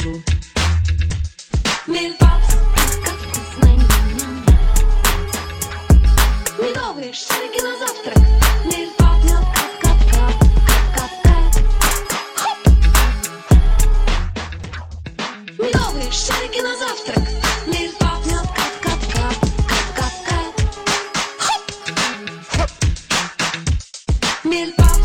скажу. Мельпас, как вкусно Медовые шарики на завтрак. Мельпас, кап, кап, кап, кап, кап. Медовые шарики на завтрак. Мельпас, кап, кап, кап, кап, кап, кап. Мельпас.